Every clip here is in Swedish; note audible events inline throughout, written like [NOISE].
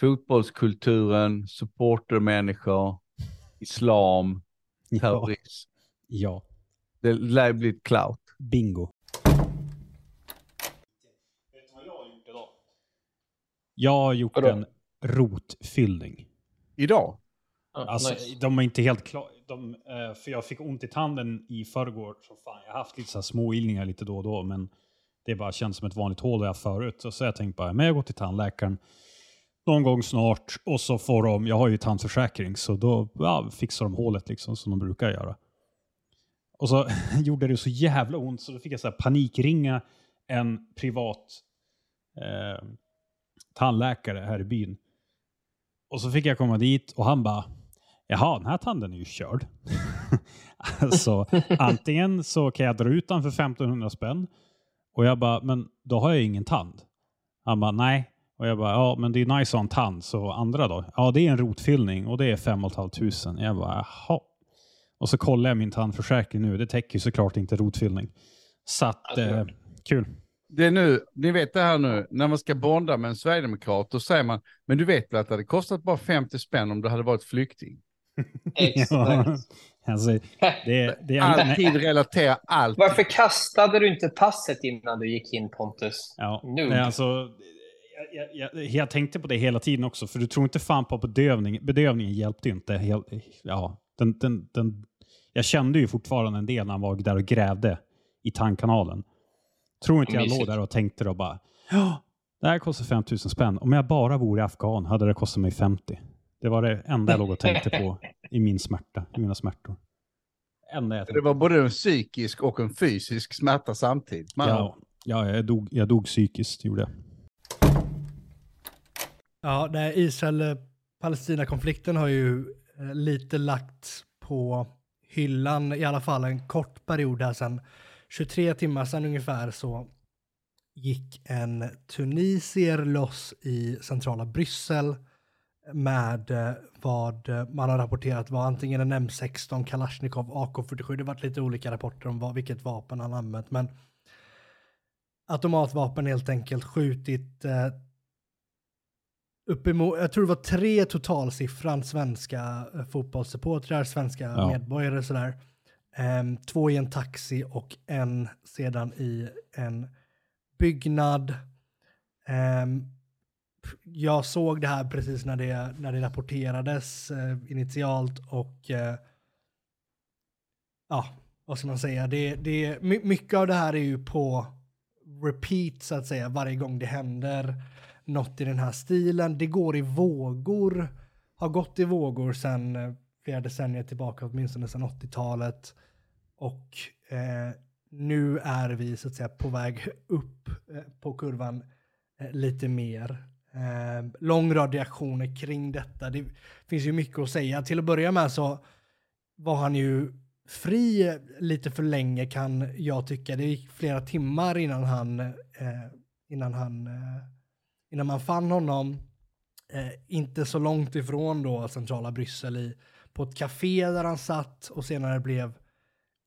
fotbollskulturen, supportermänniskor, islam, terrorism. Ja. Det lär bli ett clout. Bingo. Jag har gjort Vadå? en rotfyllning. Idag? Ja, Alltså, nice. de är inte helt klara. De, eh, för jag fick ont i tanden i förrgår. Så fan, jag har haft lite så här små illningar lite då och då, men det bara känns som ett vanligt hål jag förut. Så har jag tänkt bara, men jag går till tandläkaren någon gång snart och så får de, jag har ju tandförsäkring, så då ja, fixar de hålet liksom som de brukar göra. Och så [LAUGHS] gjorde det så jävla ont så då fick jag så här panikringa en privat eh, tandläkare här i byn. Och så fick jag komma dit och han bara, jaha, den här tanden är ju körd. [LAUGHS] alltså, antingen så kan jag dra ut den för 1500 spänn och jag bara, men då har jag ju ingen tand. Han bara, nej. Och jag bara, ja, men det är nice att ha en tand, så andra då? Ja, det är en rotfyllning och det är 5 500. Jag bara, jaha. Och så kollar jag min tandförsäkring nu, det täcker ju såklart inte rotfyllning. Så att, eh, kul. Det är nu, ni vet det här nu, när man ska bonda med en sverigedemokrat, då säger man, men du vet väl att det hade kostat bara 50 spänn om du hade varit flykting? Exakt. [LAUGHS] alltså, det, det är Alltid relatera allt. Varför kastade du inte passet innan du gick in Pontus? Ja, Nu. nej, alltså, jag, jag, jag, tänkte på det hela tiden också, för du tror inte fan på bedövning. Bedövningen hjälpte ju inte. Helt, ja, den, den, den, jag kände ju fortfarande en del när han var där och grävde i tandkanalen. Tror inte jag låg där och tänkte då bara, ja, det här kostar 5 000 spänn. Om jag bara vore afghan hade det kostat mig 50. Det var det enda jag låg och tänkte på i min smärta, i mina smärtor. Enda jag Det var både en psykisk och en fysisk smärta samtidigt. Man, Ja, ja jag, dog, jag dog psykiskt, gjorde jag. Ja, nej, Israel-Palestina-konflikten har ju eh, lite lagts på hyllan, i alla fall en kort period här sedan 23 timmar sedan ungefär så gick en tunisier loss i centrala Bryssel med eh, vad man har rapporterat var antingen en M16, Kalashnikov, AK47. Det varit lite olika rapporter om vad, vilket vapen han använt, men automatvapen helt enkelt skjutit eh, uppemot, jag tror det var tre totalsiffran svenska eh, fotbollssupportrar, svenska Ja. medborgare sådär. Ehm, två i en taxi och en sedan i en byggnad. Ehm, jag såg det här precis när det, när det rapporterades eh, initialt och eh, ja, vad ska man säga, det, det, my, mycket av det här är ju på repeat så att säga varje gång det händer något i den här stilen. Det går i vågor, har gått i vågor sedan eh, flera decennier tillbaka, åtminstone sedan 80-talet. Och eh, nu är vi så att säga på väg [LAUGHS] upp eh, på kurvan eh, lite mer. Eh, lång rad reaktioner kring detta. Det finns ju mycket att säga. Till att börja med så var han ju fri eh, lite för länge kan jag tycka. Det gick flera timmar innan han, eh, innan han, eh, innan man fann honom. Eh, inte så långt ifrån då centrala Bryssel i, på ett café där han satt och senare blev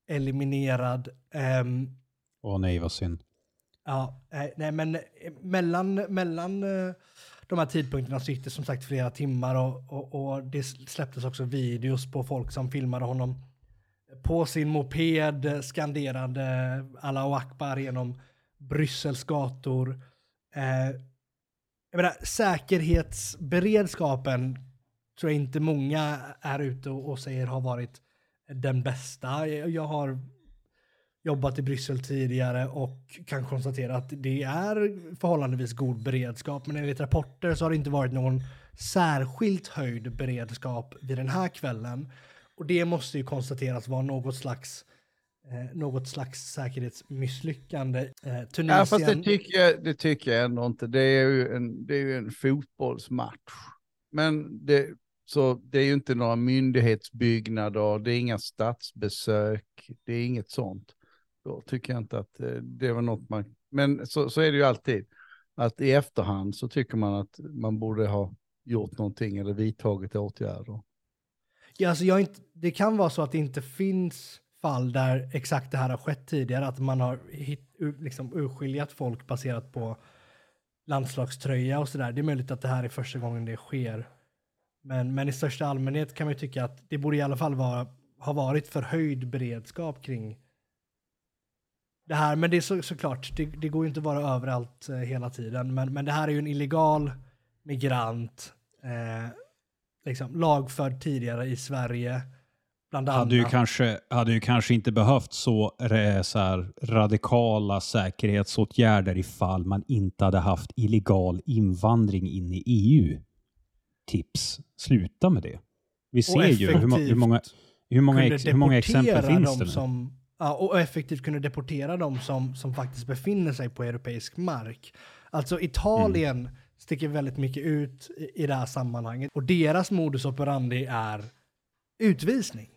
eliminerad. Ehm, Åh nej, vad synd. Ja, nej, nej men eh, mellan, mellan eh, de här tidpunkterna så gick det som sagt flera timmar och, och, och det släpptes också videos på folk som filmade honom på sin moped eh, skanderande Allahu Akbar genom Bryssels gator. Eh, jag menar, säkerhetsberedskapen tror jag inte många är ute och, och säger har varit den bästa. Jag, jag har jobbat i Bryssel tidigare och kan konstatera att det är förhållandevis god beredskap. Men enligt rapporter så har det inte varit någon särskilt höjd beredskap vid den här kvällen. Och det måste ju konstateras vara något slags, eh, något slags säkerhetsmisslyckande. Eh, Tunisien... Ja, fast det tycker, jag, det tycker jag ändå inte. Det är ju en, det är ju en fotbollsmatch. Men det, så det är ju inte några myndighetsbyggnader, det är inga statsbesök, det är inget sånt. Då tycker jag inte att eh, det var något man... Men så, så är det ju alltid. Att i efterhand så tycker man att man borde ha gjort någonting eller vidtagit åtgärder. Ja, alltså jag inte, det kan vara så att det inte finns fall där exakt det här har skett tidigare, att man har hit, liksom urskiljat folk baserat på landslagströja och sådär. Det är möjligt att det här är första gången det sker. Men, men i största allmänhet kan man ju tycka att det borde i alla fall vara, ha varit förhöjd beredskap kring det här. Men det är så, såklart, det, det går ju inte att vara överallt eh, hela tiden. Men, men det här är ju en illegal migrant, eh, liksom lagförd tidigare i Sverige. Bland. Hade ju, kanske, hade ju kanske inte behövt så, eh, så här, radikala säkerhetsåtgärder ifall man inte hade haft illegal invandring in i EU. Tips, sluta med det. Vi ser ju hur, hur många, hur många, ex, hur många exempel finns det nu? Som, ja, och effektivt kunde deportera dem som, som faktiskt befinner sig på europeisk mark. Alltså Italien Mm. sticker väldigt mycket ut i, i det här sammanhanget. Och deras modus operandi är utvisning.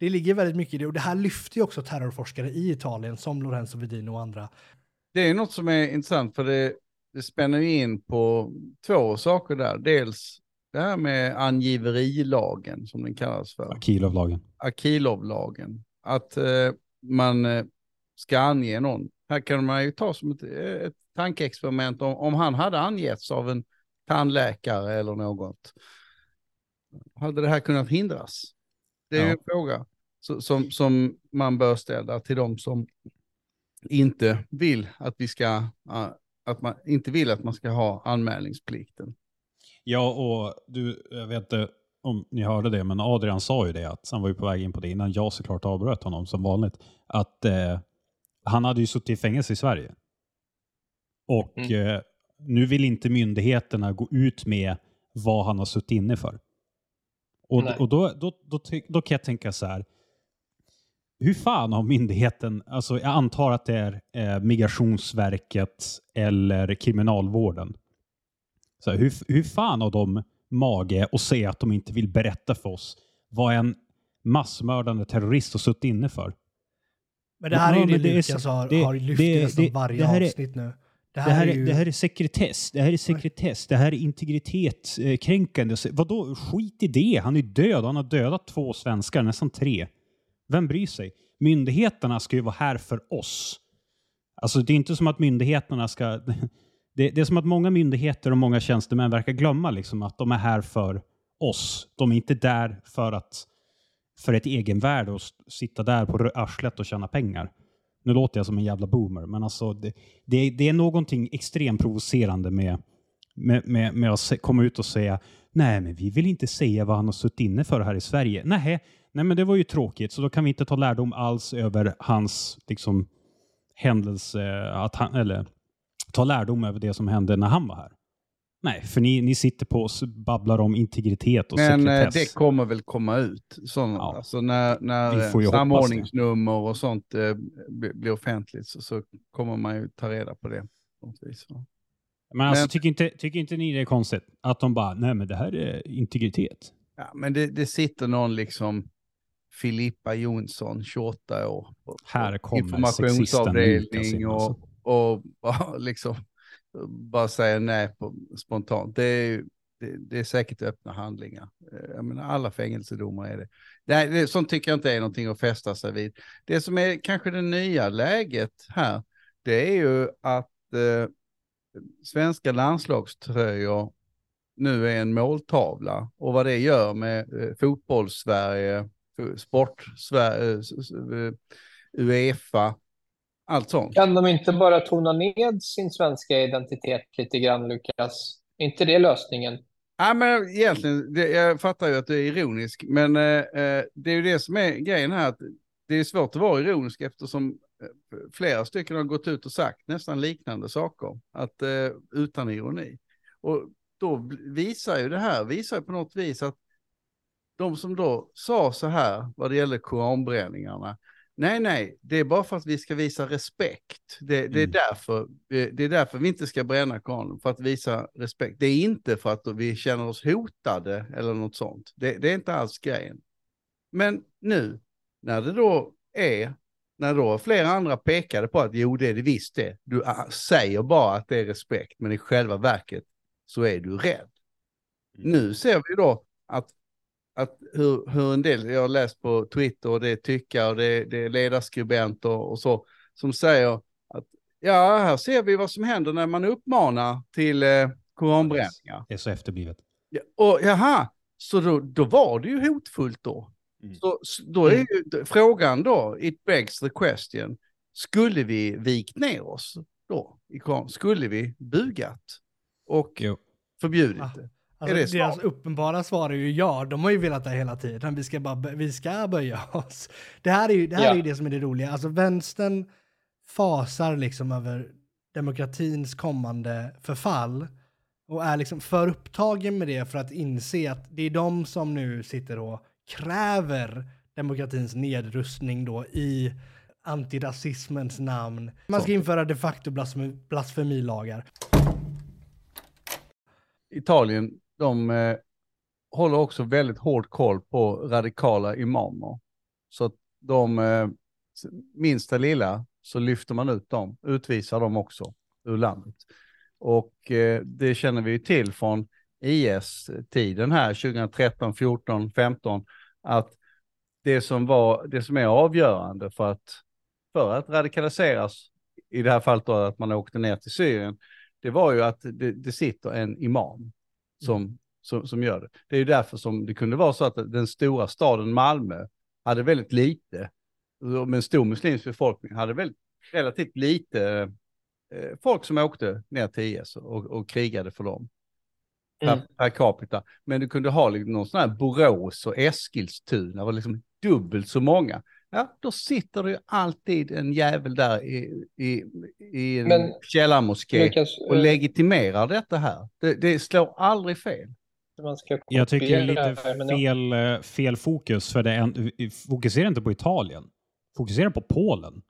Det ligger väldigt mycket i det. Och det här lyfter ju också terrorforskare i Italien som Lorenzo Vedino och andra. Det är något som är intressant för det, det spänner ju in på två saker där. Dels det här med angiverilagen som den kallas för. Kilovlagen. Akilovlagen. Att eh, man eh, ska ange någon. Här kan man ju ta som ett, eh, ett tankeexperiment om, om han hade angetts av en tandläkare eller något. Hade det här kunnat hindras? Det är ju Ja. en fråga så, som, som man bör ställa till de som inte vill att vi ska, att man inte vill att man ska ha anmälningsplikten. Ja, och du, jag vet inte om ni hörde det, men Adrian sa ju det, att han var ju på väg in på det innan jag såklart avbröt honom som vanligt, att eh, han hade ju suttit i fängelse i Sverige. Och Mm. eh, nu vill inte myndigheterna gå ut med vad han har suttit inne för. Och, Nej. och då, då, då, ty- då kan jag tänka så här, hur fan har myndigheten, alltså jag antar att det är eh, Migrationsverket eller Kriminalvården, så här, hur, hur fan har de mage att säga att de inte vill berätta för oss vad en massmördande terrorist har suttit inne för? Men det här är Ja, ju det är Lukas har, det- har lyft det- nästan det- varje det här är- avsnitt nu. Det Det här, är är, ju... det här är sekretess. Det här är sekretess. Det här är integritetskränkande. Vadå? Skit i det. Han är död. Han har dödat två svenskar, nästan tre. Vem bryr sig? Myndigheterna ska ju vara här för oss. Alltså det är inte som att myndigheterna ska... [LAUGHS] Det, det är som att många myndigheter och många tjänstemän verkar glömma liksom att de är här för oss. De är inte där för att för ett egenvärde och sitta där på arslet och tjäna pengar. Nu låter jag som en jävla boomer, men alltså det, det, det är någonting extremt provocerande med, med, med, med att se, komma ut och säga nej, men vi vill inte säga vad han har suttit inne för här i Sverige. Nej, nej, men det var ju tråkigt, så då kan vi inte ta lärdom alls över hans liksom, händelse, att han, eller ta lärdom över det som hände när han var här. Nej, för ni, ni sitter på och babblar om integritet och Men eh, sekretess. det kommer väl komma ut. Sådana, Ja. Alltså när, när samordningsnummer och sånt eh, bli- blir offentligt så, så kommer man ju ta reda på det. Men alltså, Men- tycker, inte, tycker inte ni det är konstigt? Att de bara, nej men det här är integritet. Ja, men det, det sitter någon liksom Filippa Jonsson, 28 år. Här kommer informationsavdelning och, Lukas in, och bara [LAUGHS] liksom bara säger nej på, spontant. Det är, det, det är säkert öppna handlingar. Eh, Jag menar, alla fängelsedomar är det. Nej, det. Sånt tycker jag inte är någonting att fästa sig vid. Det som är kanske det nya läget här, det är ju att eh, svenska landslagströjor nu är en måltavla och vad det gör med eh, fotbolls-Sverige, sport-Sverige, eh, Uefa, allt sånt. Kan de inte bara tona ned sin svenska identitet lite grann, Lukas? Är inte det lösningen? Ja, men egentligen, det, jag fattar ju att du är ironisk, men eh, eh, det är ju det som är grejen här, att det är svårt att vara ironisk eftersom eh, flera stycken har gått ut och sagt nästan liknande saker, att, eh, utan ironi. Och då visar ju det här, visar på något vis att de som då sa så här vad det gäller koranbränningarna, nej, nej, det är bara för att vi ska visa respekt. Det, det, är Mm. därför, det, det är därför vi inte ska bränna Koranen, för att visa respekt. Det är inte för att vi känner oss hotade eller något sånt. Det, det är inte alls grejen. Men nu, när det då är, när då flera andra pekade på att jo, det är det visst det. Du ah, säger bara att det är respekt, men i själva verket så är du rädd. Mm. Nu ser vi då att, att hur, hur en del, jag har läst på Twitter och det är tyckare och det, det är ledarskribenter och så, som säger att ja, här ser vi vad som händer när man uppmanar till eh, koranbränningar. Det är så efterblivet. Ja, och jaha, så då, då var det ju hotfullt då. Mm. Så, då är ju d- frågan då, it begs the question, skulle vi vikt ner oss då? i Koran? Skulle vi bugat och Jo. förbjudit Ah. det? Alltså, Är det deras svaret? uppenbara svar är ju ja, de har ju velat det hela tiden. Vi ska, bara, vi ska böja [LAUGHS] oss. Det här är ju det, här Ja. är ju det som är det roliga. Alltså vänstern fasar liksom över demokratins kommande förfall och är liksom för upptagen med det för att inse att det är de som nu sitter och kräver demokratins nedrustning då i antirasismens namn. Man ska införa de facto blasfemi, blasfemilagar. Italien, de eh, håller också väldigt hård koll på radikala imamer. Så att de, eh, minsta lilla, så lyfter man ut dem, utvisar dem också ur landet. Och eh, det känner vi ju till från IS-tiden här, 2013, 14, 15, att det som, var, det som är avgörande för att, för att radikaliseras, i det här fallet då att man åkte ner till Syrien, det var ju att det, det sitter en imam som, som, som gör det. Det är ju därför som det kunde vara så att den stora staden Malmö hade väldigt lite, med en stor muslimsk befolkning, hade väldigt, relativt lite eh, folk som åkte ner till IS och, och krigade för dem. Per, Mm. per capita. Men du kunde ha liksom någon sån här Borås och Eskilstuna, var liksom dubbelt så många. Ja, då sitter det ju alltid en jävel där i, i, i en Men, källarmoské Lukas, och eh, legitimerar detta här. Det, det slår aldrig fel. man ska Jag tycker det är lite fel, eh, fel fokus. För det en, fokusera inte på Italien. Fokusera på Polen.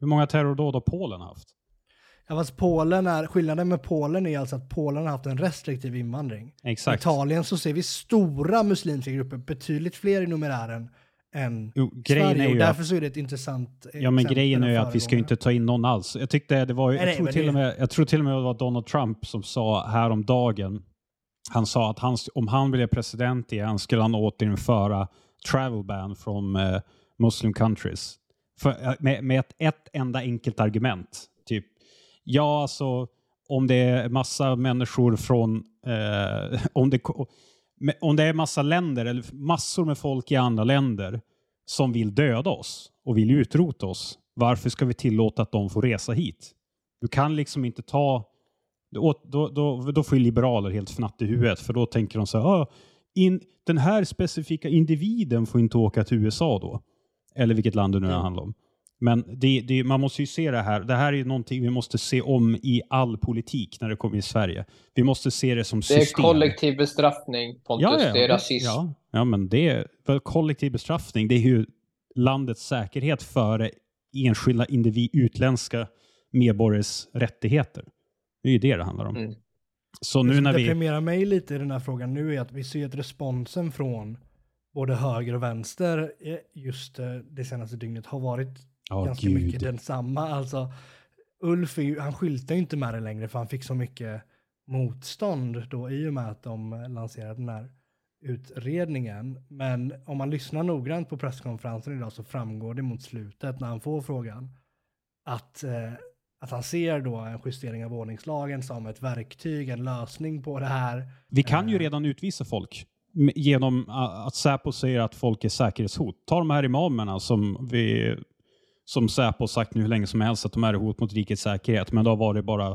Hur många terrordåd har Polen haft? Ja, fast Polen är, skillnaden med Polen är alltså att Polen har haft en restriktiv invandring. I Exakt. Italien så ser vi stora muslimska grupper, betydligt fler i numerären än Jo, grejen Sverige. är Och ju därför att, så är det ett intressant ja, men grejen är ju att vi ska ju inte ta in någon alls. Jag tyckte det var, ju- Nej, jag, nej, tror till det- och med, jag tror till och med det var Donald Trump som sa häromdagen, han sa att han, om han blev president igen skulle han återinföra travel ban från eh, Muslim countries. För, eh, med med ett, ett enda enkelt argument. Typ, ja alltså om det är massa människor från, eh, [LAUGHS] om, det, om det är massa länder, eller massor med folk i andra länder som vill döda oss och vill utrota oss, varför ska vi tillåta att de får resa hit? Du kan liksom inte ta... Då, då, då, då får liberaler helt fnatt i huvudet, för då tänker de så här, ah, in, den här specifika individen får inte åka till USA då. Eller vilket land det nu handlar om. Men det, det, man måste ju se det här. Det här är ju någonting vi måste se om i all politik när det kommer i Sverige. Vi måste se det som Det är system. kollektiv bestraffning, Pontus. det är rasism. Ja, ja men det är för kollektiv bestraffning. Det är ju landets säkerhet före enskilda individ, utländska medborgares rättigheter. Det är ju det det handlar om. Mm. Så Det nu som när vi... deprimerar mig lite i den här frågan nu är att vi ser att responsen från både höger och vänster just eh, det senaste dygnet har varit Ja, ganska gud. mycket densamma. Alltså, Ulf ju, han skyltar ju inte med det längre för han fick så mycket motstånd då i och med att de lanserade den här utredningen. Men om man lyssnar noggrant på presskonferensen idag så framgår det mot slutet när han får frågan att, eh, att han ser då en justering av ordningslagen som ett verktyg, en lösning på det här. Vi kan ju Eh. redan utvisa folk genom att Säpo säger att folk är säkerhetshot. Ta de här imamerna som vi som Säpo sagt nu hur länge som helst att de är ett hot mot rikets säkerhet, men då var det bara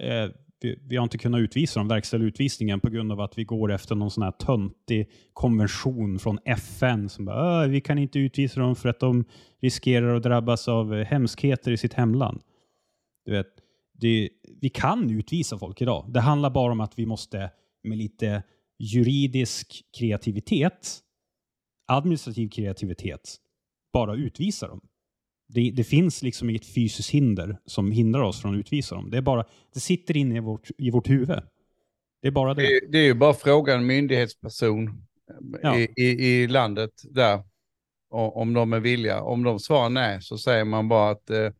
eh, vi, vi har inte kunnat utvisa dem, verkställa utvisningen på grund av att vi går efter någon sån här töntig konvention från FN som bara, "Äh, vi kan inte utvisa dem för att de riskerar att drabbas av eh, hemskheter i sitt hemland. Du vet, det, vi kan utvisa folk idag. Det handlar bara om att vi måste med lite juridisk kreativitet, administrativ kreativitet, bara utvisa dem. Det, det finns liksom inget fysiskt hinder som hindrar oss från att utvisa dem. Det, är bara, det sitter inne i vårt, i vårt huvud. Det är bara det. Det, det är ju bara frågan en myndighetsperson Ja. i, i, i landet där, om de är villiga. Om de svarar nej så säger man bara att eh,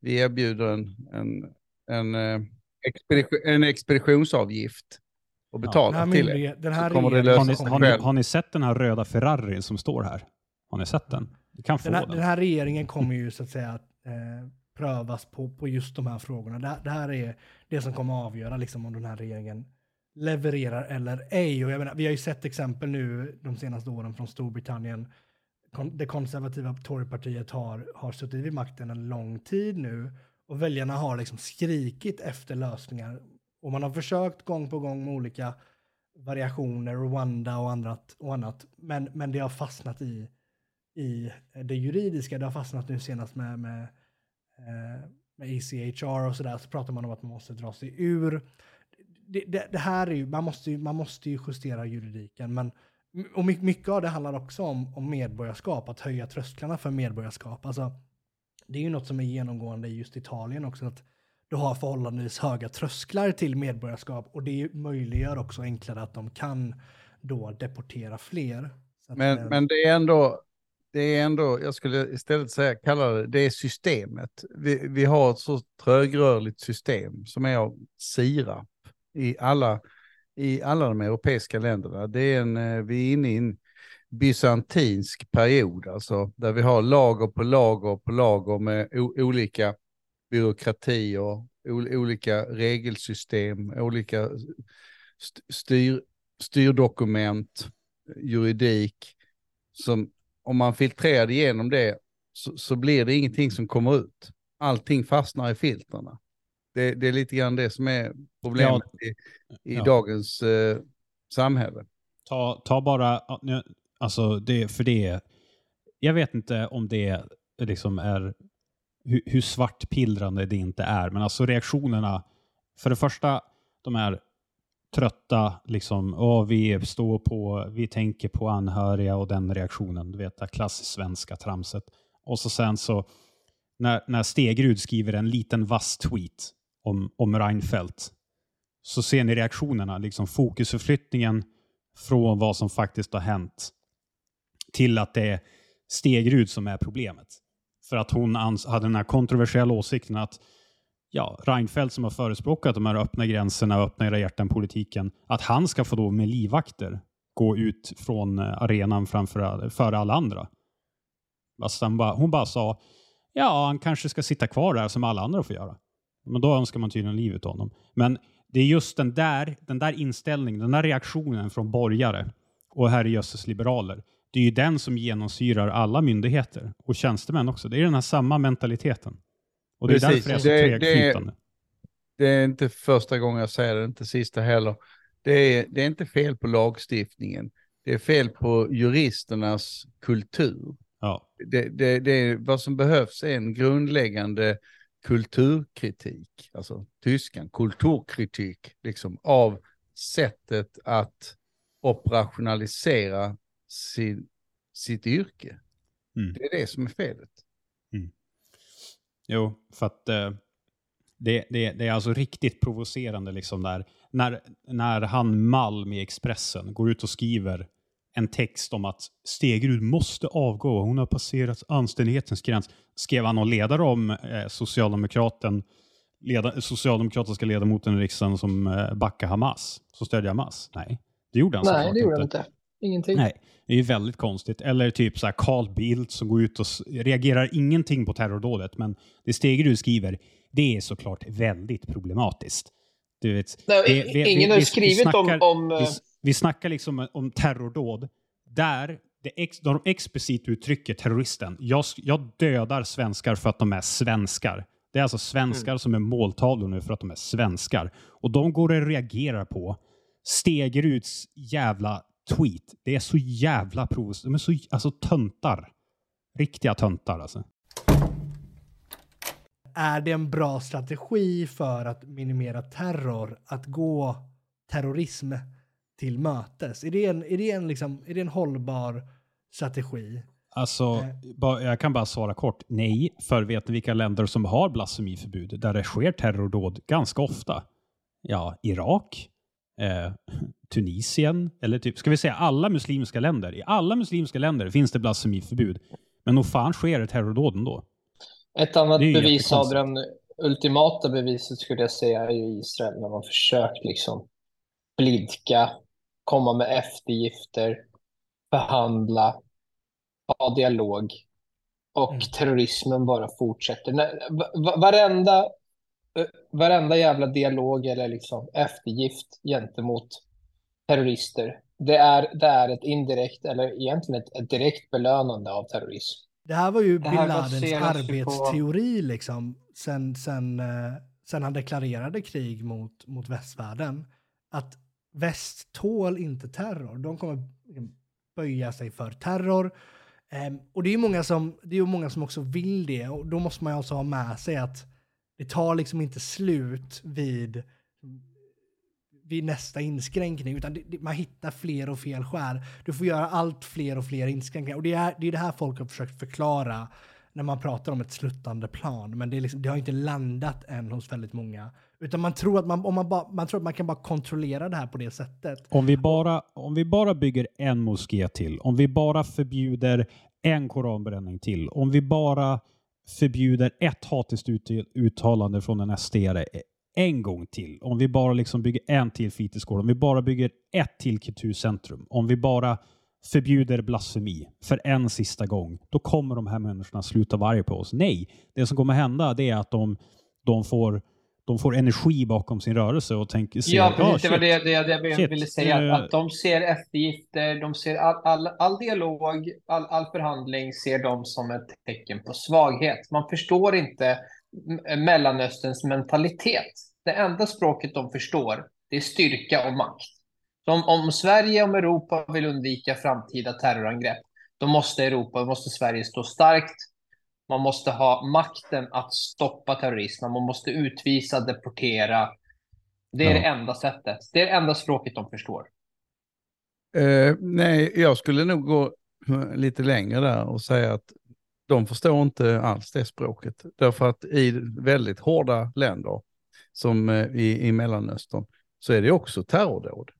vi erbjuder en, en, en, eh, expedition, en expeditionsavgift och Ja. betalar Den här, till er. myndighet, den här Så kommer det regeringen har, ni, har, ni, har ni sett den här röda Ferrarin som står här? Har ni sett den? Du kan få Den här, den. den här regeringen kommer ju så att säga att eh, prövas på, på just de här frågorna. Det, det här är det som kommer att avgöra liksom, om den här regeringen levererar eller ej. Och jag menar, vi har ju sett exempel nu de senaste åren från Storbritannien. Kon det konservativa Torypartiet har, har suttit vid makten en lång tid nu och väljarna har liksom skrikit efter lösningar. Och man har försökt gång på gång med olika variationer, Rwanda och annat, och annat. Men, men det har fastnat i, i det juridiska. Det har fastnat nu senast med, med, eh, med ECHR och sådär. Så pratar man om att man måste dra sig ur. Det, det, det här är ju, man måste ju, man måste ju justera juridiken. Men, och mycket av det handlar också om, om medborgarskap, att höja trösklarna för medborgarskap. Alltså, det är ju något som är genomgående i just Italien också. att du har förhållandevis höga trösklar till medborgarskap och det möjliggör också enklare att de kan då deportera fler. men, att, men det är ändå, det är ändå, jag skulle istället säga, kalla det, det är systemet. Vi, vi har ett så trögrörligt system som är av sirap i alla, i alla de europeiska länderna. Det är en, eh, vi är inne i en bysantinsk period, alltså där vi har lager på lager på lager med olika byråkratier, olika regelsystem, olika styr, styrdokument, juridik. Som, om man filtrerar igenom det så, så, blir det ingenting som kommer ut. Allting fastnar i filtrarna. Det, det är lite grann det som är problemet ja. i, i ja. dagens eh, samhälle. Ta, ta bara, alltså det, för det, jag vet inte om det liksom är hur, hur svartpillrande det inte är. Men alltså reaktionerna, för det första, de här trötta, liksom, åh, vi står på, vi tänker på anhöriga och den reaktionen, du vet, det klassiskt svenska tramset. Och så sen så, när, när Stegrud skriver en liten vass tweet om, om Reinfeldt, så ser ni reaktionerna, liksom fokusförflyttningen från vad som faktiskt har hänt till att det är Stegrud som är problemet. För att hon hade den här kontroversiella åsikten att ja, Reinfeldt som har förespråkat de här öppna gränserna och öppna era hjärtan-politiken, att han ska få då med livvakter gå ut från eh, arenan framför för alla andra. Alltså bara, hon bara sa, ja, han kanske ska sitta kvar där som alla andra får göra. Men då önskar man tydligen livet av honom. Men det är just den där, den där inställningen, den där reaktionen från borgare och herrejösses liberaler det är ju den som genomsyrar alla myndigheter och tjänstemän också. Det är den här samma mentaliteten. Och det Precis. är därför det är så tregflytande. Det, det, är inte första gången jag säger det, inte sista heller. Det är, det är inte fel på lagstiftningen. Det är fel på juristernas kultur. Ja. Det, det, det, vad som behövs är en grundläggande kulturkritik, alltså tyskan, kulturkritik, liksom av sättet att operationalisera sin, sitt yrke. Mm. Det är det som är felet. Jo, för att eh, det, det, det, är alltså riktigt provocerande liksom där. När, när han Malm i Expressen går ut och skriver en text om att Stegrud måste avgå, hon har passerat anständighetens gräns. Skrev han någon ledare om eh, socialdemokraten, leda, socialdemokratiska ledamoten i riksdagen som eh, backar Hamas, som stödjer Hamas? Nej, det gjorde han Nej, det gjorde han inte. Ingenting. Nej, det är ju väldigt konstigt. Eller typ så här Carl Bildt som går ut och reagerar ingenting på terrordådet. Men det Stegerud skriver, det är såklart väldigt problematiskt. Du vet, Nej, det, vi, ingen vi, har skrivit vi snackar, om... om vi, eh, vi snackar liksom om terrordåd där det ex, de explicit uttrycker terroristen. Jag, jag dödar svenskar för att de är svenskar. Det är alltså svenskar mm. som är måltavlor nu för att de är svenskar. Och de går och reagerar på Stegeruds jävla tweet. Det är så jävla provos... De är så alltså töntar. Riktiga töntar alltså. Är det en bra strategi för att minimera terror att gå terrorism till mötes? Är det en, är det en, liksom, är det en hållbar strategi? Alltså, eh. jag kan bara svara kort. Nej, för vet ni vilka länder som har blasfemiförbud där det sker terrordåd ganska ofta? Ja, Irak, eh, Tunisien, eller typ, ska vi säga alla muslimska länder. I alla muslimska länder finns det blasfemiförbud. Men nog fan sker det terrordåd ändå. Ett annat bevis av den ultimata beviset skulle jag säga är ju Israel när man försökt liksom blidka, komma med eftergifter, förhandla, ha dialog. och mm. terrorismen bara fortsätter. Varenda, eh, varenda jävla dialog eller liksom eftergift gentemot terrorister, det är, det är ett indirekt eller egentligen ett, ett direkt belönande av terrorism. Det här var ju bin Ladens arbetsteori på... liksom, sen, sen, eh, sen han deklarerade krig mot, mot västvärlden. Att väst tål inte terror. De kommer böja sig för terror. Um, och det är ju många som, det är många som också vill det och då måste man ju alltså ha med sig att det tar liksom inte slut vid, vid nästa inskränkning utan det, det, man hittar fler och fler skär. Du får göra allt fler och fler inskränkningar och det är det, är det här folk har försökt förklara när man pratar om ett sluttande plan men det, är liksom, det har inte landat än hos väldigt många. Utan man tror att man, om man, ba, man tror att man kan bara kontrollera det här på det sättet. Om vi bara, om vi bara bygger en moské till, om vi bara förbjuder en koranbränning till, om vi bara förbjuder ett hatiskt uttalande från en sd en gång till, om vi bara liksom bygger en till fritidsgård, om vi bara bygger ett till kulturcentrum, om vi bara förbjuder blasfemi för en sista gång, då kommer de här människorna sluta varje på oss. Nej, det som kommer hända det är att de, de får de får energi bakom sin rörelse och tänker... Ser, ja, precis. Oh, det var det, det, det jag shit. ville säga. Att, att de ser eftergifter, de ser all, all, all dialog, all, all förhandling ser de som ett tecken på svaghet. Man förstår inte Mellanösterns mentalitet. Det enda språket de förstår, det är styrka och makt. Så om, om Sverige och Europa vill undvika framtida terrorangrepp, då måste Europa, då måste Sverige stå starkt man måste ha makten att stoppa terrorism. Man måste utvisa, deportera. Det är ja. det enda sättet. Det är det enda språket de förstår. Uh, nej, jag skulle nog gå lite längre där och säga att de förstår inte alls det språket. Därför att i väldigt hårda länder, som eh, i, i Mellanöstern, så är det också terrordåd.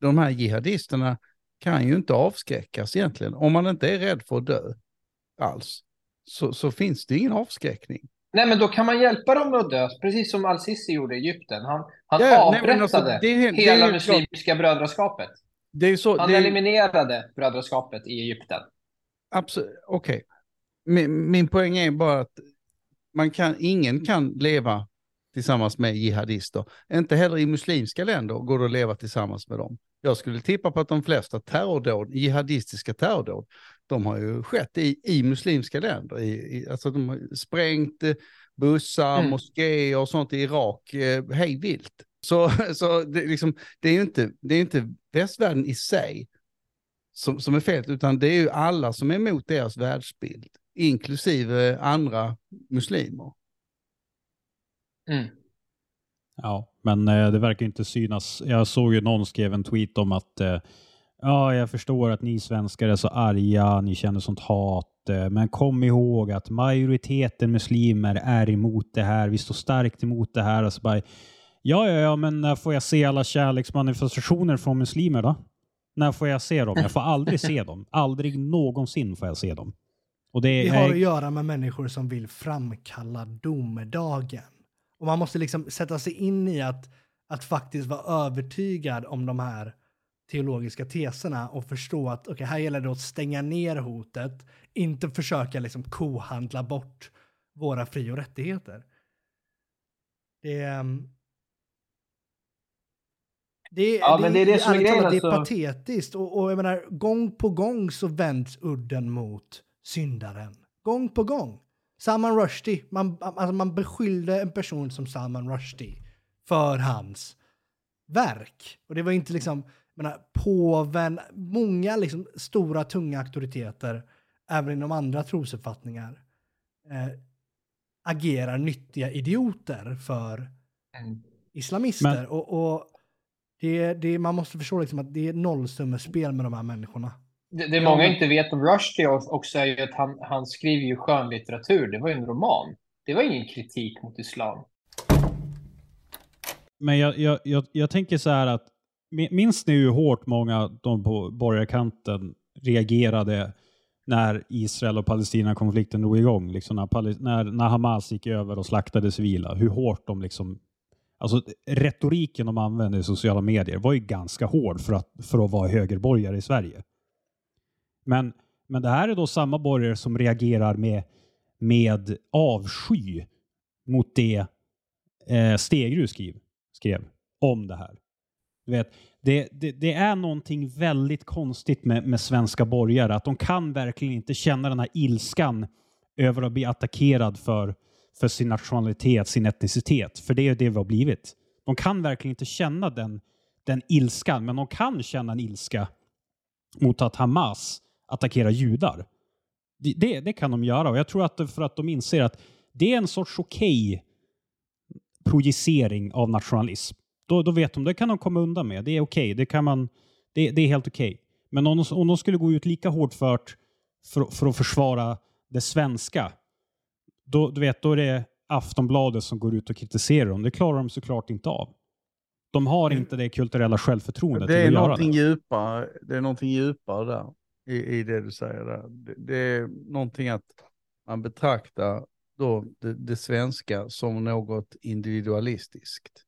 De här jihadisterna kan ju inte avskräckas egentligen, om man inte är rädd för att dö alls så, så finns det ingen avskräckning. Nej, men då kan man hjälpa dem att dö, precis som Al-Sisi gjorde i Egypten. Han, han ja, avrättade alltså, det hela det muslimska brödraskapet. Så, han eliminerade brödraskapet i Egypten. Absolut, okej. Okay. Min, min poäng är bara att man kan, ingen kan leva tillsammans med jihadister. Inte heller i muslimska länder går det att leva tillsammans med dem. Jag skulle tippa på att de flesta terrordåd, jihadistiska terrordåd, de har ju skett i, i muslimska länder. I, i, alltså de har sprängt eh, bussar, mm. moskéer och sånt i Irak eh, hej vilt. Så, [LAUGHS] så det, liksom, det är ju inte, det är inte västvärlden i sig som, som är fel, utan det är ju alla som är emot deras världsbild, inklusive andra muslimer. Mm. Ja, men eh, det verkar inte synas. Jag såg ju någon skrev en tweet om att eh, Ja, jag förstår att ni svenskar är så arga, ni känner sånt hat. Eh, men kom ihåg att majoriteten muslimer är emot det här. Vi står starkt emot det här. Alltså bara, ja, ja, ja, men när får jag se alla kärleksmanifestationer från muslimer då? När får jag se dem? Jag får aldrig se dem. Aldrig någonsin får jag se dem. Och det, Vi har att göra med människor som vill framkalla domedagen. Och man måste liksom sätta sig in i att, att faktiskt vara övertygad om de här teologiska teserna och förstå att okay, här gäller det att stänga ner hotet, inte försöka liksom kohandla bort våra fri och rättigheter. Det, ehm, det, ja, det, det, är det som är grejen. Det är alltså. patetiskt och, och jag menar, gång på gång så vänds udden mot syndaren. Gång på gång. Salman Rushdie, man, alltså man beskyllde en person som Salman Rushdie för hans verk. Och det var inte liksom, menar, påven, många liksom stora tunga auktoriteter, även inom andra trosuppfattningar, eh, agerar nyttiga idioter för mm. islamister. Men, och, och det, det, man måste förstå liksom att det är nollsummespel med de här människorna. Det, det många inte vet om Rushdie också är ju att han, han skriver ju skönlitteratur. Det var ju en roman. Det var ingen kritik mot islam. Men jag, jag, jag, jag tänker så här att Minns ni hur hårt många de på borgarkanten reagerade när Israel och Palestina-konflikten drog igång? Liksom när, när, när Hamas gick över och slaktade civila. Hur hårt de liksom... Alltså retoriken de använde i sociala medier var ju ganska hård för att, för att vara högerborgare i Sverige. Men Men det här är då samma borgare som reagerar med, med avsky mot det eh, Stegrud skrev, skrev om det här. Du vet, det, det, det, är någonting väldigt konstigt med, med svenska borgare, att de kan verkligen inte känna den här ilskan över att bli attackerad för, för sin nationalitet, sin etnicitet. För det är det vi har blivit. De kan verkligen inte känna den, den ilskan, men de kan känna en ilska mot att Hamas attackerar judar. Det, det, det kan de göra och jag tror att för att de inser att det är en sorts okej okay projicering av nationalism. Då, då vet de, det kan de komma undan med. Det är okej, okay. det, kan man, det, det är helt okej. Okay. Men om de, om de skulle gå ut lika hårt för, för, för att försvara det svenska, då, du vet, då är det Aftonbladet som går ut och kritiserar dem. Det klarar de såklart inte av. De har mm. inte det kulturella självförtroendet. Det är, någonting det. Djupare, det är någonting djupare där i, i det du säger där. Det, det är någonting att man betraktar då det, det, svenska som något individualistiskt.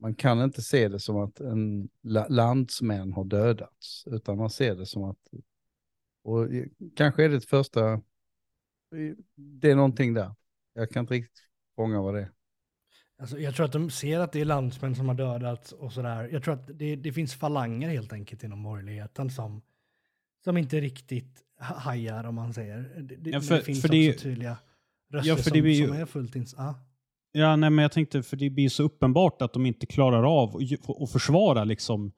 Man kan inte se det som att en landsmän har dödats, utan man ser det som att, och kanske är det ett första, det är någonting där. Jag kan inte riktigt fånga vad det är. Alltså, jag tror att de ser att det är landsmän som har dödats och sådär. Jag tror att det, det finns falanger helt enkelt inom borgerligheten som, som inte riktigt hajar om man säger. Det, ja, för, det finns för också det, tydliga röster ja, som, ju, som är fullt ins... Ah. Ja, nej, men jag tänkte, för det blir så uppenbart att de inte klarar av att försvara liksom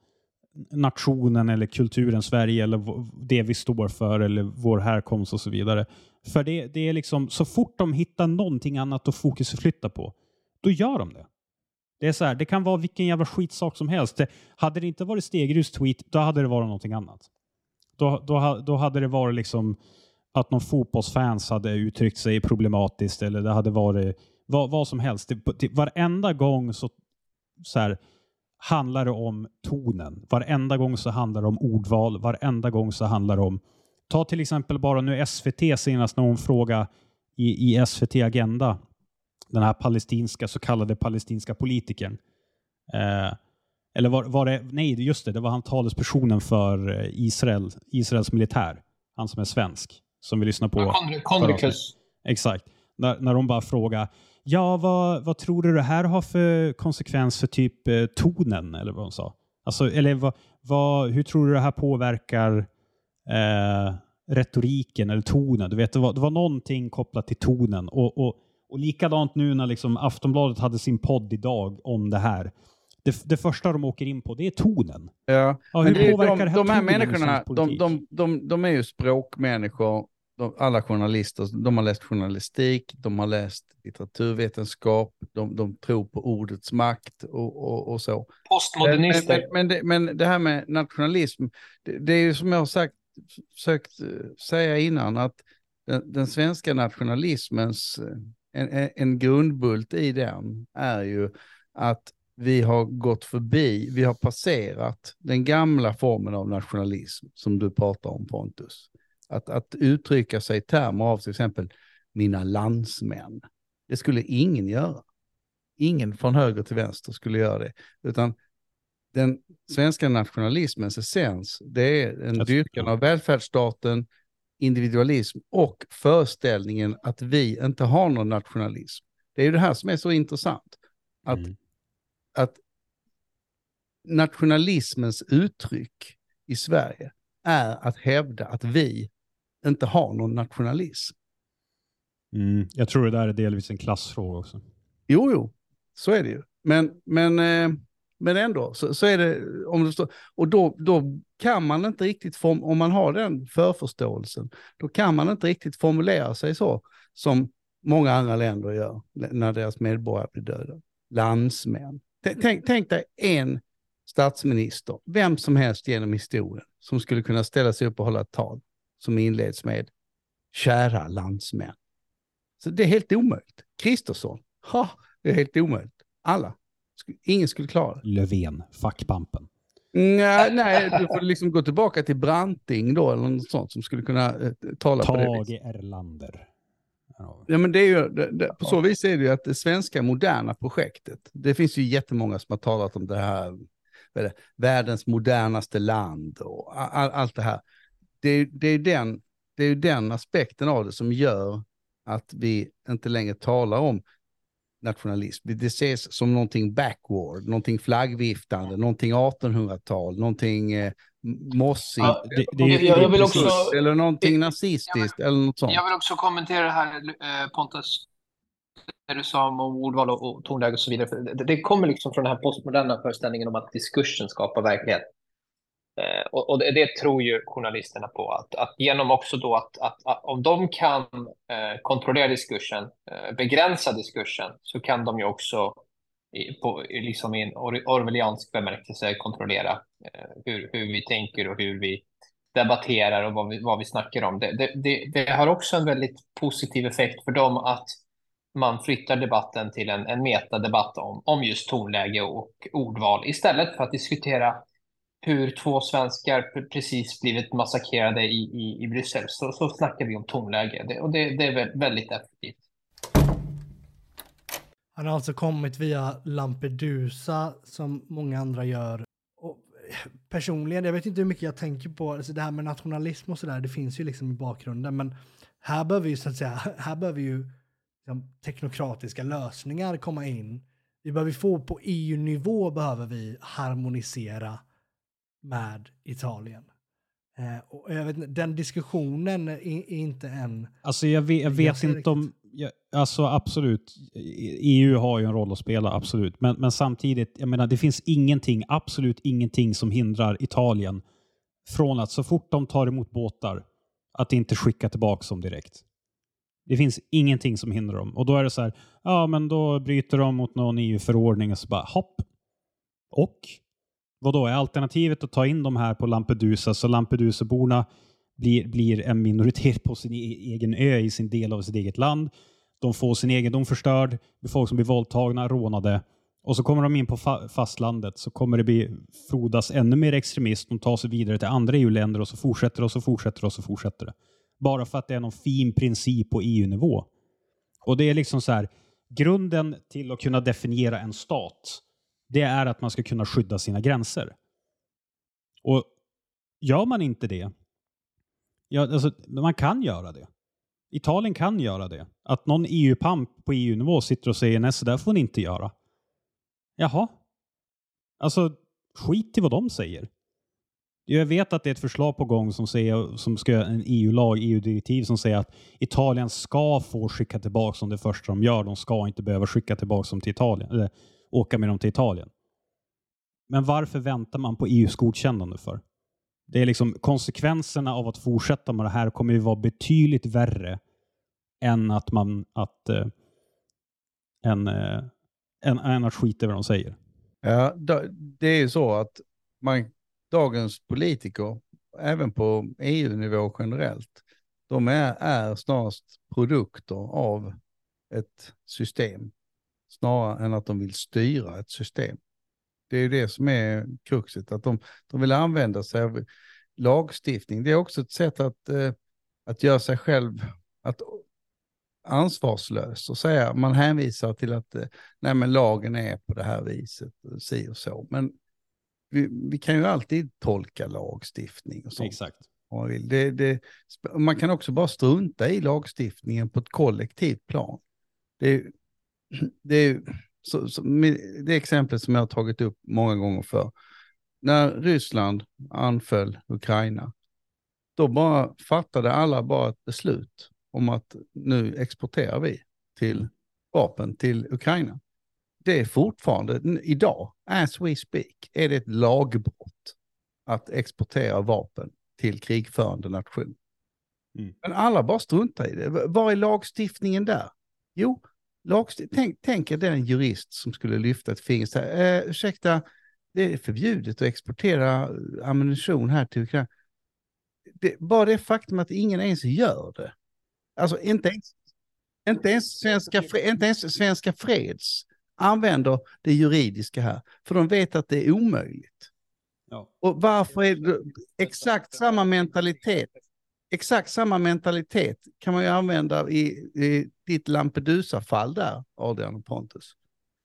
nationen eller kulturen Sverige eller det vi står för eller vår härkomst och så vidare. För det, det är liksom, så fort de hittar någonting annat att fokusflytta på, då gör de det. Det är så här, det kan vara vilken jävla skitsak som helst. Det, hade det inte varit Stegrus tweet, då hade det varit någonting annat. Då, då, då hade det varit liksom att någon fotbollsfans hade uttryckt sig problematiskt eller det hade varit vad, vad som helst. Det, varenda gång så, så här, handlar det om tonen. Varenda gång så handlar det om ordval. Varenda gång så handlar det om... Ta till exempel bara nu SVT senast när hon frågade i, i SVT Agenda, den här palestinska, så kallade palestinska politikern. Eh, eller var, var, det, nej just det, det var han talespersonen för eh, Israel, Israels militär. Han som är svensk, som vi lyssnar på. Konrikus. Exakt. När, när de bara frågar, ja vad, vad tror du det här har för konsekvens för typ eh, tonen? Eller vad hon sa. Alltså, eller vad, vad, hur tror du det här påverkar eh, retoriken eller tonen? Du vet, det var, det var någonting kopplat till tonen. Och, och, och likadant nu när liksom Aftonbladet hade sin podd idag om det här. Det, det första de åker in på det är tonen. Ja, ja hur det, påverkar de, det här de här människorna, de, de, de, de är ju språkmänniskor de, alla journalister, de har läst journalistik, de har läst litteraturvetenskap, de, de tror på ordets makt och, och, och så. Postmodernister. Men, men, men, det, men, det, här med nationalism, det, det är ju som jag har sagt, försökt eh, säga innan, att den, den svenska nationalismens, eh, en, en grundbult i den är ju att vi har gått förbi, vi har passerat den gamla formen av nationalism som du pratar om Pontus. Att, att uttrycka sig i termer av till exempel mina landsmän. Det skulle ingen göra. Ingen från höger till vänster skulle göra det. Utan den svenska nationalismens essens, det är en dyrkan av välfärdsstaten, individualism och föreställningen att vi inte har någon nationalism. Det är ju det här som är så intressant. Att, mm. Att nationalismens uttryck i Sverige är att hävda att vi inte har någon nationalism. Mm, jag tror det där är delvis en klassfråga också. Jo, jo, så är det ju. Men, men, eh, men ändå, så, så är det, om det står, och då, då kan man inte riktigt, form, om man har den förförståelsen, då kan man inte riktigt formulera sig så som många andra länder gör när deras medborgare blir döda. Landsmän. Tänk, tänk dig en statsminister, vem som helst genom historien, som skulle kunna ställa sig upp och hålla ett tal som inleds med kära landsmän. Så det är helt omöjligt. Kristersson, ha, det är helt omöjligt. Alla. Ingen skulle klara det. Löfven, fackpampen. Nej, nej, du får liksom gå tillbaka till Branting då, eller något sånt som skulle kunna eh, tala Tage på det Tage Erlander. Ja, men det är ju, det, det, på så vis är det ju att det svenska moderna projektet, det finns ju jättemånga som har talat om det här, världens modernaste land och all, allt det här. Det, det är den det är ju den aspekten av det som gör att vi inte längre talar om nationalism. Det ses som någonting backward, någonting flaggviftande, någonting 1800-tal, någonting eh, mossigt. Ja, det, det, jag, jag vill också, eller någonting nazistiskt eller något sånt. Jag vill också kommentera det här eh, Pontus, det du sa om ordval och, och tonläge och så vidare. Det, det, kommer liksom från den här postmoderna föreställningen om att diskursen skapar verklighet. Eh, och, och det, det, tror ju journalisterna på, att, att genom också då att, att, att om de kan eh, kontrollera diskursen, eh, begränsa diskursen, så kan de ju också på, liksom i en or orwelliansk bemärkelse kontrollera eh, hur, hur vi tänker och hur vi debatterar och vad vi, vad vi snackar om. Det, det, det, det har också en väldigt positiv effekt för dem att man flyttar debatten till en, en metadebatt om, om just tonläge och ordval istället för att diskutera hur två svenskar precis blivit massakrerade i, i, i Bryssel så, så snackar vi om tonläge det, och det, det är väldigt effektivt. Han har alltså kommit via Lampedusa som många andra gör. Och personligen, jag vet inte hur mycket jag tänker på alltså det här med nationalism och sådär, det finns ju liksom i bakgrunden, men här behöver ju så att säga, [LAUGHS] här behöver ju liksom, teknokratiska lösningar komma in. Vi behöver få på EU-nivå behöver vi harmonisera med Italien. Eh, och jag vet, den diskussionen är, är inte än... Alltså jag vet, jag vet inte om... Jag, alltså absolut, EU har ju en roll att spela, absolut. Men, men samtidigt, jag menar, det finns ingenting, absolut ingenting som hindrar Italien från att så fort de tar emot båtar, att inte skicka tillbaka dem direkt. Det finns ingenting som hindrar dem. Och då är det så här, ja men då bryter de mot någon EU-förordning och så bara hopp. Och vad då är alternativet att ta in de här på Lampedusa så Lampedusaborna blir, blir en minoritet på sin e, egen ö i sin del av sitt eget land. De får sin egendom förstörd, folk som blir våldtagna, rånade. Och så kommer de in på fa fastlandet så kommer det bli frodas ännu mer extremism. De tar sig vidare till andra EU-länder och så fortsätter och så fortsätter och så fortsätter det. Bara för att det är någon fin princip på EU-nivå. Och det är liksom så här, grunden till att kunna definiera en stat det är att man ska kunna skydda sina gränser. Och gör man inte det, ja, alltså, man kan göra det. Italien kan göra det. Att någon EU-pamp på EU-nivå sitter och säger nej, så där får ni inte göra. Jaha. Alltså, skit i vad de säger. Jag vet att det är ett förslag på gång som, säger, som ska en EU-lag, EU-direktiv som säger att Italien ska få skicka tillbaka som det första de gör. De ska inte behöva skicka tillbaka dem till Italien. Eller, åka med dem till Italien. Men varför väntar man på EUs godkännande för? Det är liksom konsekvenserna av att fortsätta med det här kommer ju vara betydligt värre än att man att äh, en, äh, en, en att skita i vad de säger. Ja, det är ju så att man, dagens politiker, även på EU-nivå generellt, de är, är snarast produkter av ett system snarare än att de vill styra ett system. Det är det som är kruxet, att de, de vill använda sig av lagstiftning. Det är också ett sätt att, eh, att göra sig själv att ansvarslös och säga, man hänvisar till att eh, nej men lagen är på det här viset, si och så. Men vi, vi kan ju alltid tolka lagstiftning och sånt. Exakt. Det, det, man kan också bara strunta i lagstiftningen på ett kollektivt plan. Det, [CLEARS THROAT] det så, så, det exempel som jag har tagit upp många gånger för. När Ryssland anföll Ukraina, då bara fattade alla bara ett beslut om att nu exporterar vi till vapen till Ukraina. Det är fortfarande idag, as we speak, är det ett lagbrott att exportera vapen till krigförande nation. Mm. Men alla bara struntar i det. Var är lagstiftningen där? Jo, Tänk, tänk er den jurist som skulle lyfta ett finger så här, eh, ursäkta, det är förbjudet att exportera ammunition här till Ukraina. Det, bara det faktum att ingen ens gör det. Alltså inte ens, inte ens, svenska, inte ens Svenska Freds använder det juridiska här, för de vet att det är omöjligt. Ja. Och varför är det exakt samma mentalitet exakt samma mentalitet kan man ju använda i, i ditt Lampedusa-fall där, Adrian och Pontus.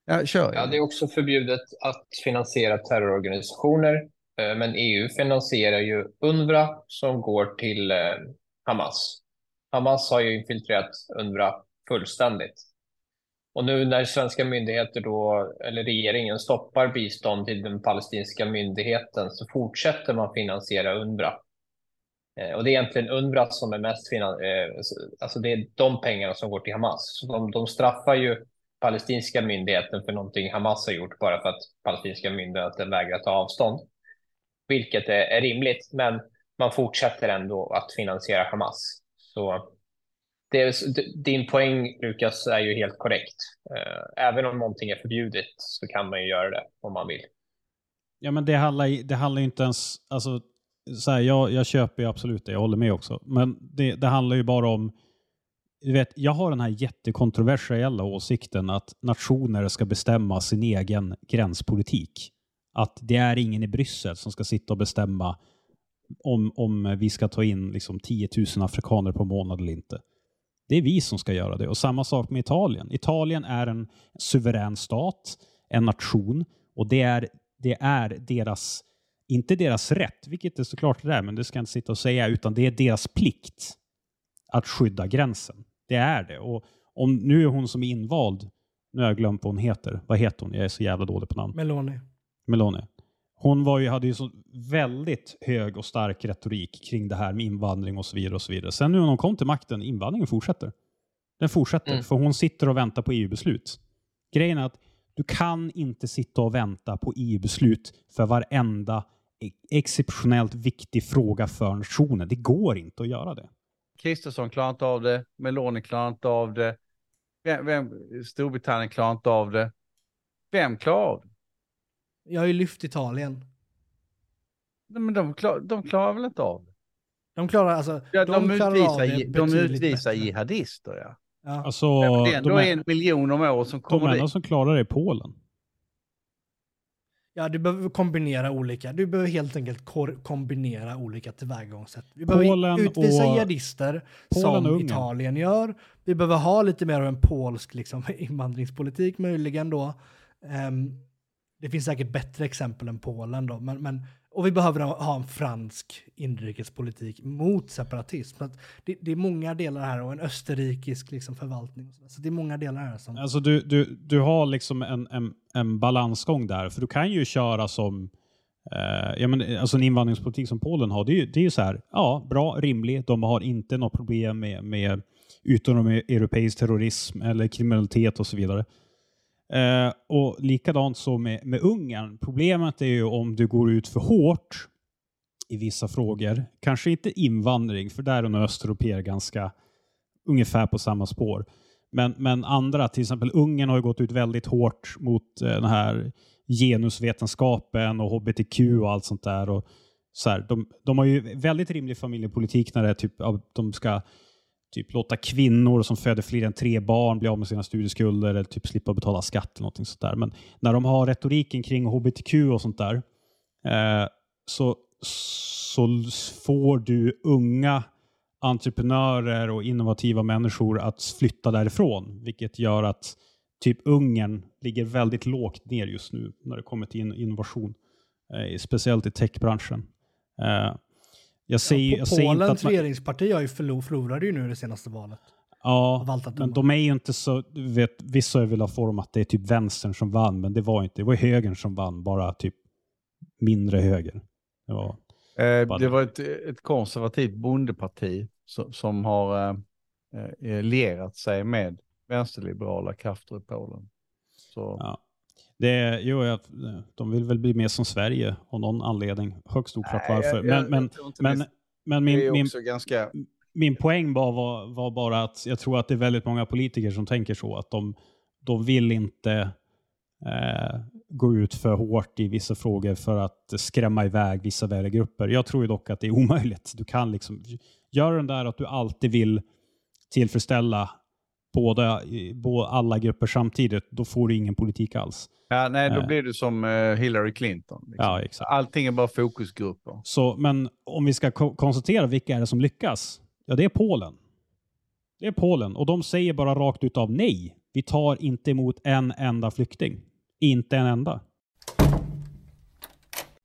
Ja, kör. Ja, det är också förbjudet att finansiera terrororganisationer, eh, men EU finansierar ju UNRWA som går till, eh, Hamas. Hamas har ju infiltrerat UNRWA fullständigt. Och nu när svenska myndigheter då, eller regeringen stoppar bistånd till den palestinska myndigheten så fortsätter man finansiera UNRWA. Eh, och det är egentligen UNRWA som är mest finan eh, alltså det är de pengarna som går till Hamas. Så de, de straffar ju palestinska myndigheten för någonting Hamas har gjort bara för att palestinska myndigheten vägrar ta avstånd. Vilket är, är rimligt, men man fortsätter ändå att finansiera Hamas. Så det, din poäng, Lukas, är ju helt korrekt. Eh, även om någonting är förbjudet så kan man ju göra det om man vill. Ja, men det handlar, det handlar inte ens... Alltså, så här, jag, jag köper ju absolut det, jag håller med också. Men det, det handlar ju bara om... Du vet, jag har den här jättekontroversiella åsikten att nationer ska bestämma sin egen gränspolitik. Att det är ingen i Bryssel som ska sitta och bestämma om, om vi ska ta in liksom 10 000 afrikaner på månad eller inte. Det är vi som ska göra det. Och samma sak med Italien. Italien är en suverän stat, en nation och det är, det är deras, inte deras rätt, vilket det såklart är, men det ska jag inte sitta och säga, utan det är deras plikt att skydda gränsen. Det är det. Och om nu är hon som är invald, nu har jag glömt vad hon heter. Vad heter hon? Jag är så jävla dålig på namn. Meloni. Meloni. Hon var ju, hade ju så väldigt hög och stark retorik kring det här med invandring och så vidare. och så vidare. Sen nu när hon kom till makten, invandringen fortsätter. Den fortsätter, mm. för hon sitter och väntar på EU-beslut. Grejen är att du kan inte sitta och vänta på EU-beslut för varenda exceptionellt viktig fråga för nationen. Det går inte att göra det. Kristersson klarar inte av det, Meloni klarar inte av det, vem, vem, Storbritannien klarar inte av det. Vem klarar av det? Jag har ju lyft Italien. Men de, klar, de klarar väl inte av det? De klarar alltså... Ja, de, de utvisar, de utvisar jihadister, ja. ja. Alltså, ja, det är ändå de är, en miljon om året som kommer De enda som klarar det är Polen. Ja, du behöver kombinera olika. Du behöver helt enkelt kombinera olika tillvägagångssätt. Vi behöver Polen utvisa jihadister som Italien gör. Vi behöver ha lite mer av en polsk liksom, [LAUGHS] invandringspolitik möjligen då. Um, det finns säkert bättre exempel än Polen då, men, men och vi behöver ha en fransk inrikespolitik mot separatism. Det, det, är många delar här och en österrikisk liksom förvaltning. Så, så det är många delar här. Som... Alltså du, du, du har liksom en, en, en balansgång där, för du kan ju köra som Uh, ja, men, alltså en invandringspolitik som Polen har. Det är ju, det är ju så här, ja, bra, rimlig. De har inte något problem med, med utom europeisk terrorism eller kriminalitet och så vidare. Eh, och likadant så med, med Ungern. Problemet är ju om du går ut för hårt i vissa frågor. Kanske inte invandring, för där är nog östeuropeer ganska ungefär på samma spår. Men, men andra, till exempel Ungern har ju gått ut väldigt hårt mot eh, den här genusvetenskapen och hbtq och allt sånt där. Och så här, de, de har ju väldigt rimlig familjepolitik när det är typ att de ska typ låta kvinnor som föder fler än tre barn bli av med sina studieskulder eller typ slippa betala skatt eller någonting sånt där. Men när de har retoriken kring hbtq och sånt där eh, så, så får du unga entreprenörer och innovativa människor att flytta därifrån, vilket gör att typ Ungern ligger väldigt lågt ner just nu när det kommer till innovation, eh, speciellt i techbranschen. Eh, jag säger, ja, jag Polens man... regeringsparti har ju förlorade ju nu det senaste valet. Ja, men de är ju inte så... Vet, vissa vill ha format det är typ vänstern som vann, men det var inte. Det var högern som vann, bara typ mindre höger. Det var, eh, det var ett, ett konservativt bondeparti som, som har eh, eh, lierat sig med vänsterliberala krafter i Polen. Så. Ja. Det, jo, jag, de vill väl bli mer som Sverige av någon anledning. Högst oklart varför. Men, men, men, men min, min, ganska... min poäng var, var, var, bara att jag tror att det är väldigt många politiker som tänker så. Att de, de vill inte eh, gå ut för hårt i vissa frågor för att skrämma iväg vissa väljargrupper. Jag tror ju dock att det är omöjligt. Du kan liksom göra den där att du alltid vill tillfredsställa båda, båda alla grupper samtidigt, då får du ingen politik alls. Ja, nej, då eh. blir du som uh, Hillary Clinton. Liksom. Ja, exakt. Allting är bara fokusgrupper. Så, men om vi ska ko konstatera vilka är det som lyckas? Ja, det är Polen. Det är Polen och de säger bara rakt ut av nej. Vi tar inte emot en enda flykting. Inte en enda.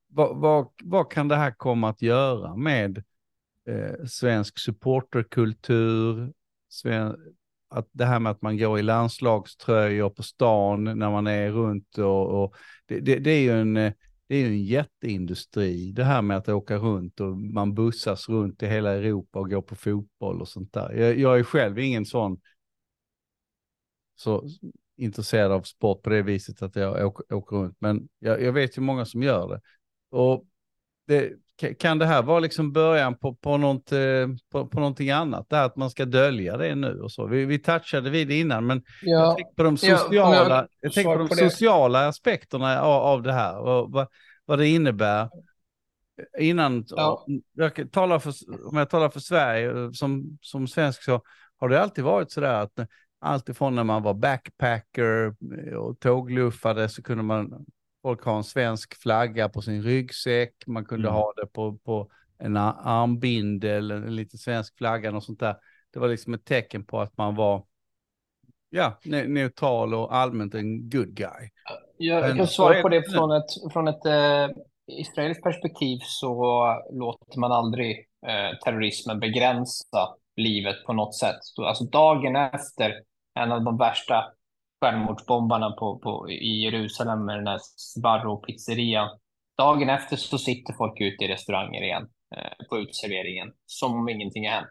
Vad, vad, vad kan det här komma att göra med eh, svensk supporterkultur, sven, att det här med att man går i landslagströjor på stan när man är runt och, och det, det, det, är ju en, det är en jätteindustri, det här med att åka runt och man bussas runt i hela Europa och går på fotboll och sånt där. Jag, jag är själv ingen sån så intresserad av sport på det viset att jag åker, åker runt, men jag, jag vet ju många som gör det. Och det, kan det här vara liksom början på, på, något, eh, på, på någonting annat? Det här att man ska dölja det nu och så. Vi, vi touchade vid det innan, men ja, jag tänker på de sociala, ja, jag, på de sociala aspekterna av, av det här och vad, vad det innebär. Innan, ja. jag talar för, om jag talar för Sverige som, som svensk så har det alltid varit så där att alltifrån när man var backpacker och tågluffade så kunde man folk ha en svensk flagga på sin ryggsäck, man kunde mm. ha det på, på en armbindel, en liten svensk flagga och sånt där. Det var liksom ett tecken på att man var ja, neutral och allmänt en good guy. Jag kan svara på det från ett, från ett eh, israeliskt perspektiv så låter man aldrig eh, terrorismen begränsa livet på något sätt. Alltså dagen efter en av de värsta självmordsbombarna på, på, i Jerusalem med den här Sbarro-pizzerian. Dagen efter så sitter folk ute i restauranger igen eh, på uteserveringen som om ingenting har hänt.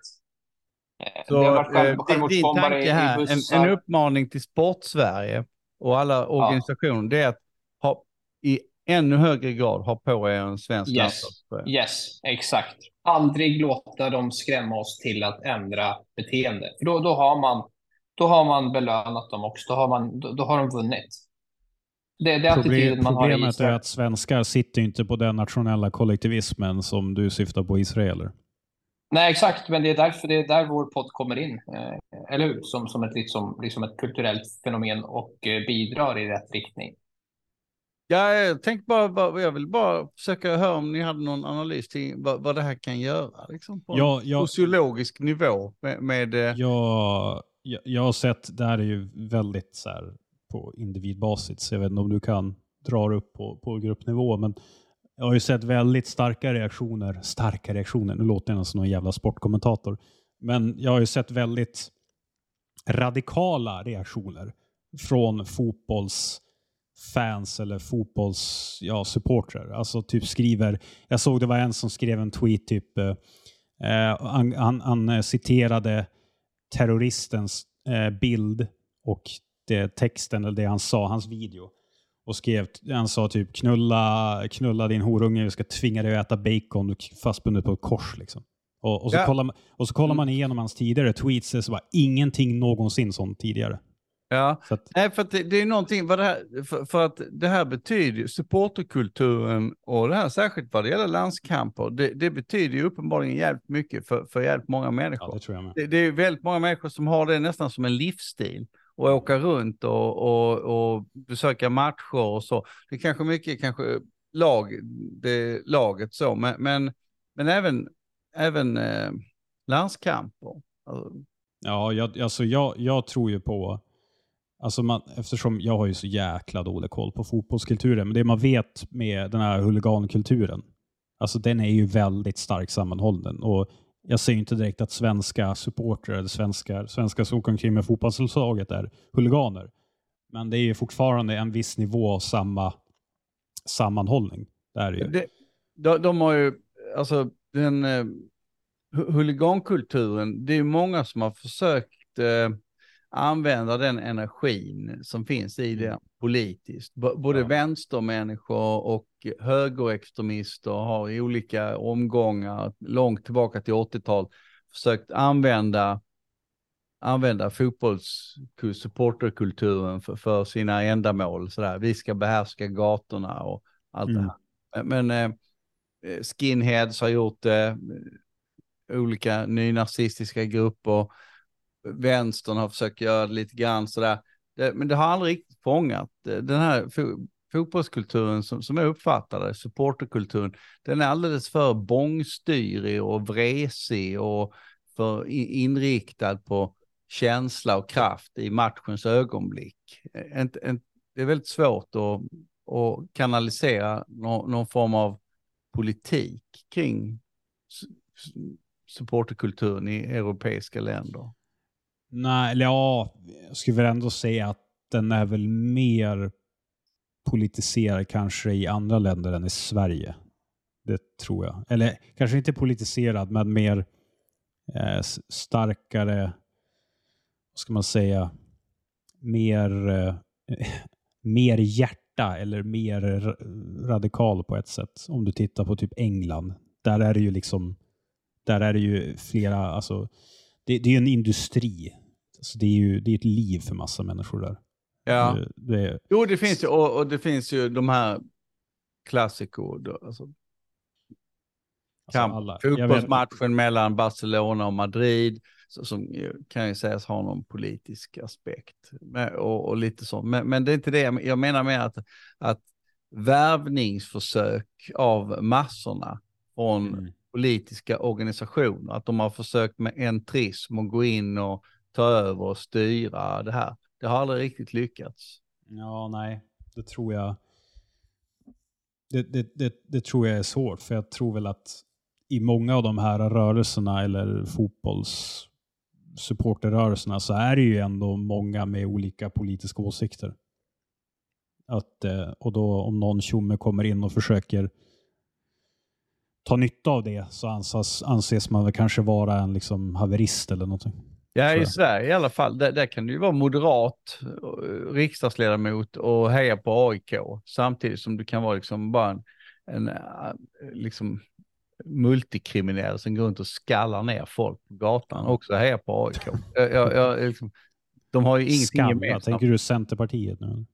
Eh, så, det har varit själv, eh, din tanke här, en, en, uppmaning till Sportsverige och alla organisationer, ja. det är att ha, i ännu högre grad ha på er en svensk yes. Yes, exakt. Aldrig låta dem skrämma oss till att ändra beteende. För då, då har man då har man belönat dem också. Då har, man, då, då har de vunnit. Det, det är Problem, man Problemet har är att svenskar sitter inte på den nationella kollektivismen som du syftar på Israeler. Nej, exakt, men det är därför det är där vår podd kommer in, eh, eller hur? Som, som, ett, liksom, liksom ett kulturellt fenomen och eh, bidrar i rätt riktning. Ja, jag tänkte bara, jag vill bara försöka höra om ni hade någon analys till vad, vad det här kan göra, liksom på ja, jag, sociologisk nivå med... med eh, ja, jag, jag har sett, det här är ju väldigt så här, på individbasis, jag vet inte om du kan dra upp på, på gruppnivå, men jag har ju sett väldigt starka reaktioner, starka reaktioner, nu låter jag som någon jävla sportkommentator, men jag har ju sett väldigt radikala reaktioner från fotbollsfans eller fotbollssupportrar. Ja, alltså typ skriver, jag såg det var en som skrev en tweet, typ, eh, eh han, han, han, eh, citerade terroristens eh, bild och det texten, eller det han sa, hans video. Och skrev, han sa typ knulla, knulla din horunge, vi ska tvinga dig att äta bacon fastbunden på ett kors. Liksom. Och, och, så ja. kollar, och så kollar man igenom hans tidigare tweets, så var ingenting någonsin sånt tidigare. Ja, att... Nej, för att det, det, är någonting, vad det här, för, för, att det här betyder supporterkulturen och det här särskilt vad det gäller landskamper, det, det betyder ju uppenbarligen jävligt mycket för, för jävligt många människor. Ja, det, tror jag med. Det, det är väldigt många människor som har det nästan som en livsstil och åka runt och, och, och besöka matcher och så. Det är kanske mycket kanske lag, det, laget så, men, men, men även, även eh, landskamper. Alltså. Ja, jag, alltså jag, jag tror ju på Alltså man, eftersom jag har ju så jäkla dålig koll på fotbollskulturen, men det man vet med den här huligankulturen, alltså den är ju väldigt starkt sammanhållen. Och jag ser inte direkt att svenska supportrar eller svenskar, svenskar som åker omkring med fotbollslaget är huliganer. Men det är ju fortfarande en viss nivå av samma sammanhållning. Det är ju. Det, de, de har ju, alltså den eh, huligankulturen, det är många som har försökt eh, använda den energin som finns i det mm. politiskt. B både ja. vänstermänniskor och högerextremister har i olika omgångar, långt tillbaka till 80-tal, försökt använda använda fotbollssupporterkulturen för, för sina ändamål. Sådär. Vi ska behärska gatorna och allt mm. det här. Men eh, skinheads har gjort det, olika nynazistiska grupper vänstern har försökt göra det lite grann sådär. Det, men det har aldrig riktigt fångat eh, den här fotbollskulturen som, som jag uppfattar det, supporterkulturen, den är alldeles för bångstyrig och vresig och för inriktad på känsla och kraft i matchens ögonblick. Eh, en, en, det är väldigt svårt att, att kanalisera någon, någon form av politik kring supporterkulturen i europeiska länder. Nej, eller ja, jag skulle väl ändå säga att den är väl mer politiserad kanske i andra länder än i Sverige. Det tror jag. Eller kanske inte politiserad, men mer eh, starkare, vad ska man säga, mer, eh, [LAUGHS] mer hjärta eller mer radikal på ett sätt. Om du tittar på typ England. Där är det ju liksom, där är det ju flera, alltså, det, det är ju en industri. Alltså det är ju det är ett liv för massa människor där. Ja. Det, det... Jo, det finns ju, och, och, det finns ju de här klassikor, alltså, alltså fotbollsmatchen mellan Barcelona och Madrid, så, som kan ju sägas ha någon politisk aspekt. och, och lite så. Men, men, det är inte det, jag menar med att, att värvningsförsök av massorna från mm politiska organisationer, att de har försökt med entrism och gå in och ta över och styra det här. Det har aldrig riktigt lyckats. Ja, nej, det tror jag. Det, det, det, det, tror jag är svårt, för jag tror väl att i många av de här rörelserna eller fotbollssupporterrörelserna så är det ju ändå många med olika politiska åsikter. Att, eh, och då om någon tjomme kommer in och försöker ta nytta av det så anses, anses man väl kanske vara en liksom haverist eller någonting. Ja, i Sverige i alla fall. Där, där, kan du ju vara moderat eh, riksdagsledamot och heja på AIK samtidigt som du kan vara liksom bara en, en eh, liksom multikriminell som går runt och skallar ner folk på gatan också heja på AIK. jag, jag, jag, liksom, de har ju ingenting gemensamt. Tänker du Centerpartiet nu?